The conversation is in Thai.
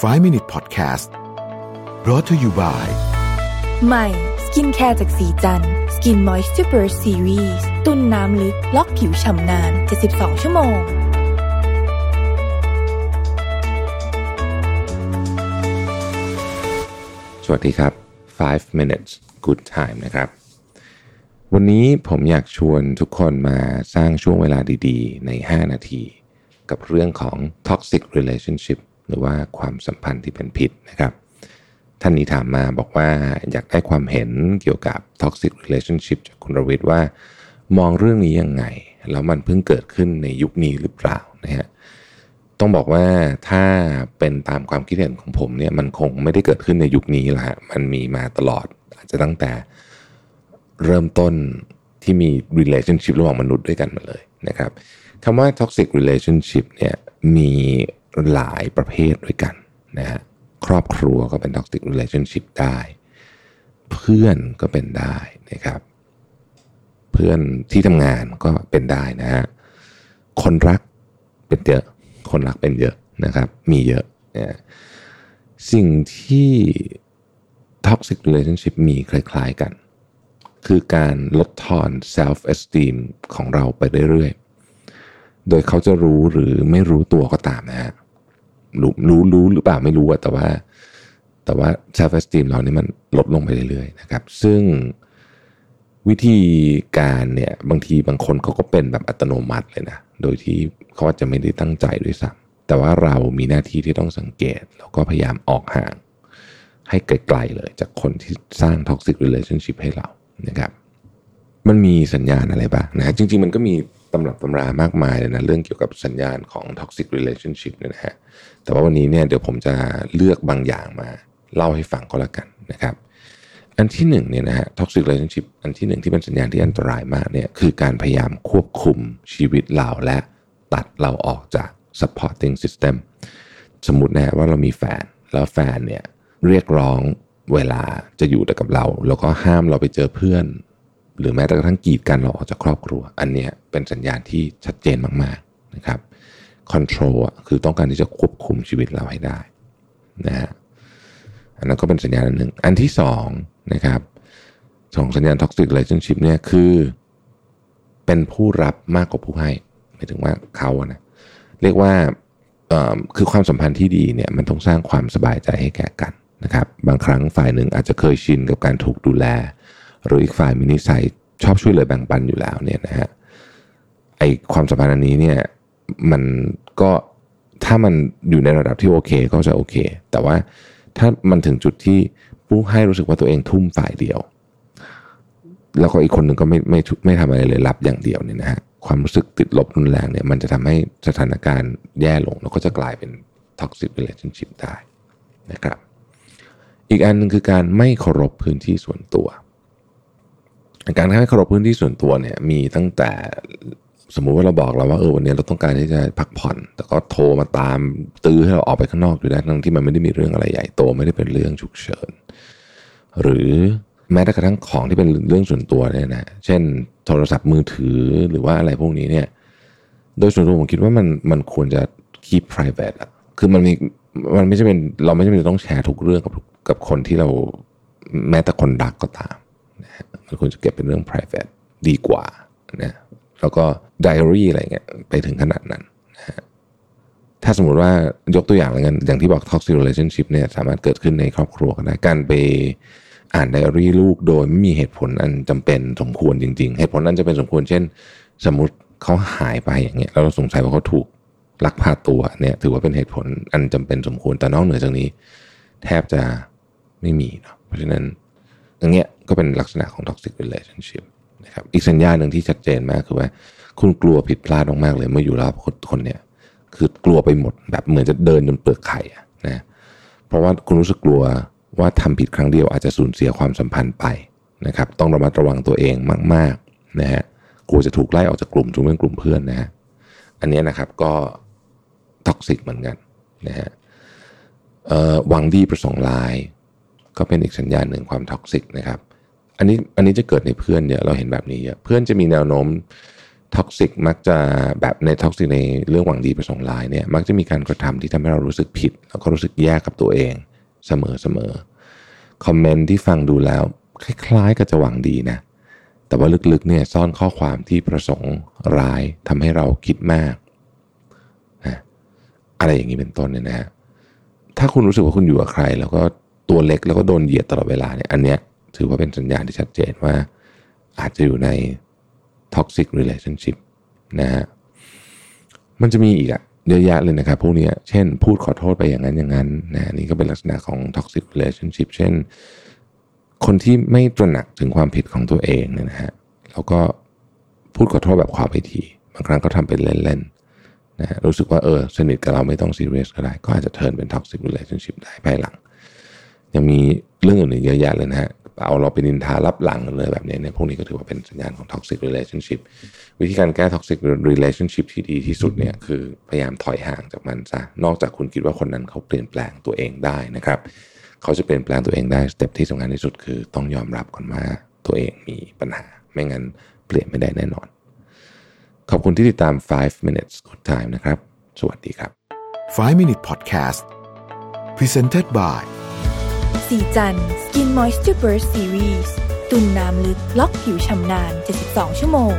5 Minute Podcast brought to you by ใหม่ สกินแคร์จากศรีจันทร์ Skin Moist Super Serum ตุนน้ำลึก ล็อกผิวฉ่ำนาน 72 ชั่วโมง สวัสดีครับ 5 minutes good time นะครับ วันนี้ผมอยากชวนทุกคนมาสร้างช่วงเวลาดีๆ ใน 5 นาที กับเรื่องของ toxic relationship หรือว่าความสัมพันธ์ที่เป็นพิษนะครับ ท่านนี้ถามมาบอกว่าอยากได้ความเห็นเกี่ยวกับ toxic relationship จากคุณรวิทย์ว่า มองเรื่องนี้ยังไง แล้วมันเพิ่งเกิดขึ้นในยุคนี้หรือเปล่านะฮะต้องบอกว่าถ้าเป็นตามความคิดเห็นของผมเนี่ยมันคงไม่ได้เกิดขึ้นในยุคนี้แหละฮะมันมีมาตลอดอาจจะตั้งแต่เริ่มต้นที่มี relationship ระหว่างมนุษย์ด้วยกันมาเลยนะครับคำว่า toxic relationship เนี่ยมี หลายประเภทด้วยกันนะฮะครอบครัวก็เป็น toxic relationship ได้ เพื่อนก็เป็นได้นะครับ เพื่อนที่ทำงานก็เป็นได้นะฮะคนรักเป็นเยอะคนรักเป็นเยอะนะครับ มีเยอะนะสิ่งที่ toxic relationship มีคล้ายๆกัน คือการลดทอน self esteem ของเราไปเรื่อยๆ โดยเขาจะรู้หรือไม่รู้ตัวก็ตามนะฮะ รู้รู้รู้หรือเปล่าไม่รู้อะแต่ว่า แต่ว่า self esteem เรานี่มันลดลงไปเรื่อยๆนะครับ ซึ่งวิธีการเนี่ยบางทีบางคนเขาก็เป็นแบบอัตโนมัติเลยนะ โดยที่เขาอาจจะไม่ได้ตั้งใจด้วยซ้ำแต่ว่าเรามีหน้าที่ที่ต้องสังเกต แล้วก็พยายามออกห่าง ให้ไกลๆเลย จากคนที่สร้าง toxic relationship ให้เรานะครับ มันมีสัญญาณอะไรบ้างนะ จริง ๆ มันก็มี ตำรับตำรามากมายเลยนะเรื่องเกี่ยวกับสัญญาณของ toxic relationship เนี่ยนะฮะแต่ว่าวันนี้เนี่ยเดี๋ยวผมจะเลือกบางอย่างมาเล่าให้ฟังก็แล้วกันนะครับอันที่หนึ่งเนี่ยนะฮะ toxic relationship อันที่หนึ่งที่เป็นสัญญาณที่อันตรายมากเนี่ยคือการพยายามควบคุมชีวิตเราและตัดเราออกจาก supporting system สมมตินะฮะว่าเรามีแฟนแล้วแฟนเนี่ยเรียกร้องเวลาจะอยู่แต่กับเรา แล้วก็ห้ามเราไปเจอเพื่อน หรือแม้แต่กระทั่งกีดกันเราออกจากครอบครัว อันนี้เป็นสัญญาณที่ชัดเจนมากๆนะครับ control อะคือต้องการที่จะควบคุมชีวิตเราให้ได้นะฮะอันนั้นก็เป็นสัญญาณหนึ่ง อันที่สองนะครับสองสัญญาณ toxic relationship เนี่ยคือเป็นผู้รับมากกว่าผู้ให้หมายถึงว่าเขาอะนะเรียกว่าคือความสัมพันธ์ที่ดีเนี่ยมันต้องสร้างความสบายใจให้แก่กันนะครับ บางครั้งฝ่ายหนึ่งอาจจะเคยชินกับการถูกดูแล หรืออีกฝ่ายมีนิสัยชอบช่วยเหลือแบ่งปันอยู่แล้วเนี่ยนะฮะไอความสัมพันธ์อันนี้เนี่ยมันก็ถ้ามันอยู่ในระดับที่โอเคก็จะโอเค แต่ว่าถ้ามันถึงจุดที่ผู้ให้รู้สึกว่าตัวเองทุ่มฝ่ายเดียว แล้วก็อีกคนหนึ่งก็ไม่ไม่ไม่ทำอะไรเลยรับอย่างเดียวเนี่ยนะฮะความรู้สึกติดลบรุนแรงเนี่ยมันจะทำให้สถานการณ์แย่ลง แล้วก็จะกลายเป็น toxic relationship ได้นะครับ อีกอันหนึ่งคือการไม่เคารพพื้นที่ส่วนตัว การไม่เคารพพื้นที่ส่วนตัวเนี่ยมีตั้งแต่สมมุติว่าเราบอกเราว่าเออวันนี้เราต้องการที่จะพักผ่อน แต่ก็โทรมาตามตื้อให้เราออกไปข้างนอกอยู่ได้ทั้งที่มันไม่ได้มีเรื่องอะไรใหญ่โตไม่ได้เป็นเรื่องฉุกเฉิน หรือแม้แต่กระทั่งของที่เป็นเรื่องส่วนตัวเนี่ยนะเช่น โทรศัพท์มือถือหรือว่าอะไรพวกนี้เนี่ย โดยส่วนตัวผมคิดว่ามันมันควรจะ keep private อะคือมันมีมันไม่ใช่เป็นเราไม่จำเป็นต้องแชร์ทุกเรื่องกับกับคนที่เราแม้แต่คนรักก็ตาม นะฮะมันควรจะเก็บเป็นเรื่อง private ดีกว่านะแล้วก็ไดอารี่อะไรเงี้ยไปถึงขนาดนั้นนะฮะถ้าสมมติว่ายกตัวอย่างอะไรเงี้ยอย่างที่บอก toxic relationship เนี่ยสามารถเกิดขึ้นในครอบครัวก็ได้การไปอ่านไดอารี่ลูกโดยไม่มีเหตุผลอันจำเป็นสมควรจริง ๆ เหตุผลนั้นจะเป็นสมควร เช่น สมมติเขาหายไปอย่างเงี้ยแล้วเราสงสัยว่าเขาถูกลักพาตัวเนี่ยถือว่าเป็นเหตุผลอันจำเป็นสมควรแต่นอกเหนือจากนี้ แทบจะไม่มีเนาะเพราะฉะนั้นอย่างเงี้ย ก็เป็นลักษณะของ toxic relationship นะครับอีกสัญญาณหนึ่งที่ชัดเจนมากคือว่า คุณกลัวผิดพลาดมากๆเลยเมื่ออยู่รอบคนคนเนี่ยคือกลัวไปหมดแบบเหมือนจะเดินบนเปลือกไข่นะเพราะว่าคุณรู้สึกกลัวว่าทำผิดครั้งเดียวอาจจะสูญเสียความสัมพันธ์ไปนะครับ ต้องระมัดระวังตัวเองมากๆนะฮะกลัวจะถูกไล่ออกจากกลุ่มจนเป็นกลุ่มเพื่อนนะฮะอันนี้นะครับก็ toxic เหมือนกันนะฮะหวังดีประสงค์ร้าย ก็เป็นอีกสัญญาณหนึ่งความ toxic นะครับ อันนี้อันนี้จะเกิดในเพื่อนเนี่ยเราเห็นแบบนี้เยอะเพื่อนจะมีแนวโน้ม toxic มักจะแบบใน toxic ในเรื่องหวังดีประสงค์ร้ายเนี่ยมักจะมีการกระทำที่ทำให้เรารู้สึกผิด แล้วก็รู้สึกแย่กับตัวเองเสมอเสมอ comment ที่ฟังดูแล้ว คล้ายๆกับจะหวังดีนะ แต่ว่าลึกๆเนี่ยซ่อนข้อความที่ประสงค์ร้ายทำให้เราคิดมากนะอะไรอย่างนี้เป็นต้นเนี่ยนะฮะถ้าคุณรู้สึกว่าคุณอยู่กับใคร แล้วก็ตัวเล็กแล้วก็โดนเหยียดตลอดเวลาเนี่ยอันเนี้ย ถือว่าเป็นสัญญาณที่ชัดเจนว่า อาจจะอยู่ใน toxic relationship นะฮะมันจะมีอีกอะเยอะแยะเลยนะครับพวกนี้เช่น พูดขอโทษไปอย่างนั้นอย่างนั้นนะนี่ก็เป็นลักษณะของ toxic relationship เช่น คนที่ไม่ตระหนักถึงความผิดของตัวเองเนี่ยนะฮะแล้วก็พูดขอโทษแบบความไปทีบางครั้งก็ทำเป็นเล่นๆนะรู้สึกว่าเออสนิทกับเราไม่ต้องซีเรียสก็ได้ ก็อาจจะเทิร์นเป็น toxic relationship ได้ภายหลัง ยังมีเรื่องอื่นๆเยอะแยะเลยนะฮะ เอาเราเป็นนินทารับหลังเลยแบบนี้เนี่ยพวกนี้ก็ถือว่าเป็นสัญญาณของ toxic relationship วิธีการแก้ toxic relationship ที่ดีที่สุดเนี่ยคือพยายามถอยห่างจากมันซะนอกจากคุณคิดว่าคนนั้นเขาเปลี่ยนแปลงตัวเองได้นะครับ เขาจะเปลี่ยนแปลงตัวเองได้ step ที่สำคัญที่สุดคือต้องยอมรับก่อนว่าตัวเองมีปัญหา ไม่งั้นเปลี่ยนไม่ได้แน่นอน ขอบคุณที่ติดตาม 5 minutes good time นะครับ สวัสดีครับ 5 Minute Podcast Presented by สีจัน Skin Moisture Burst Series ตุ่นน้ำลึกล็อกผิวชำนาน 72 ชั่วโมง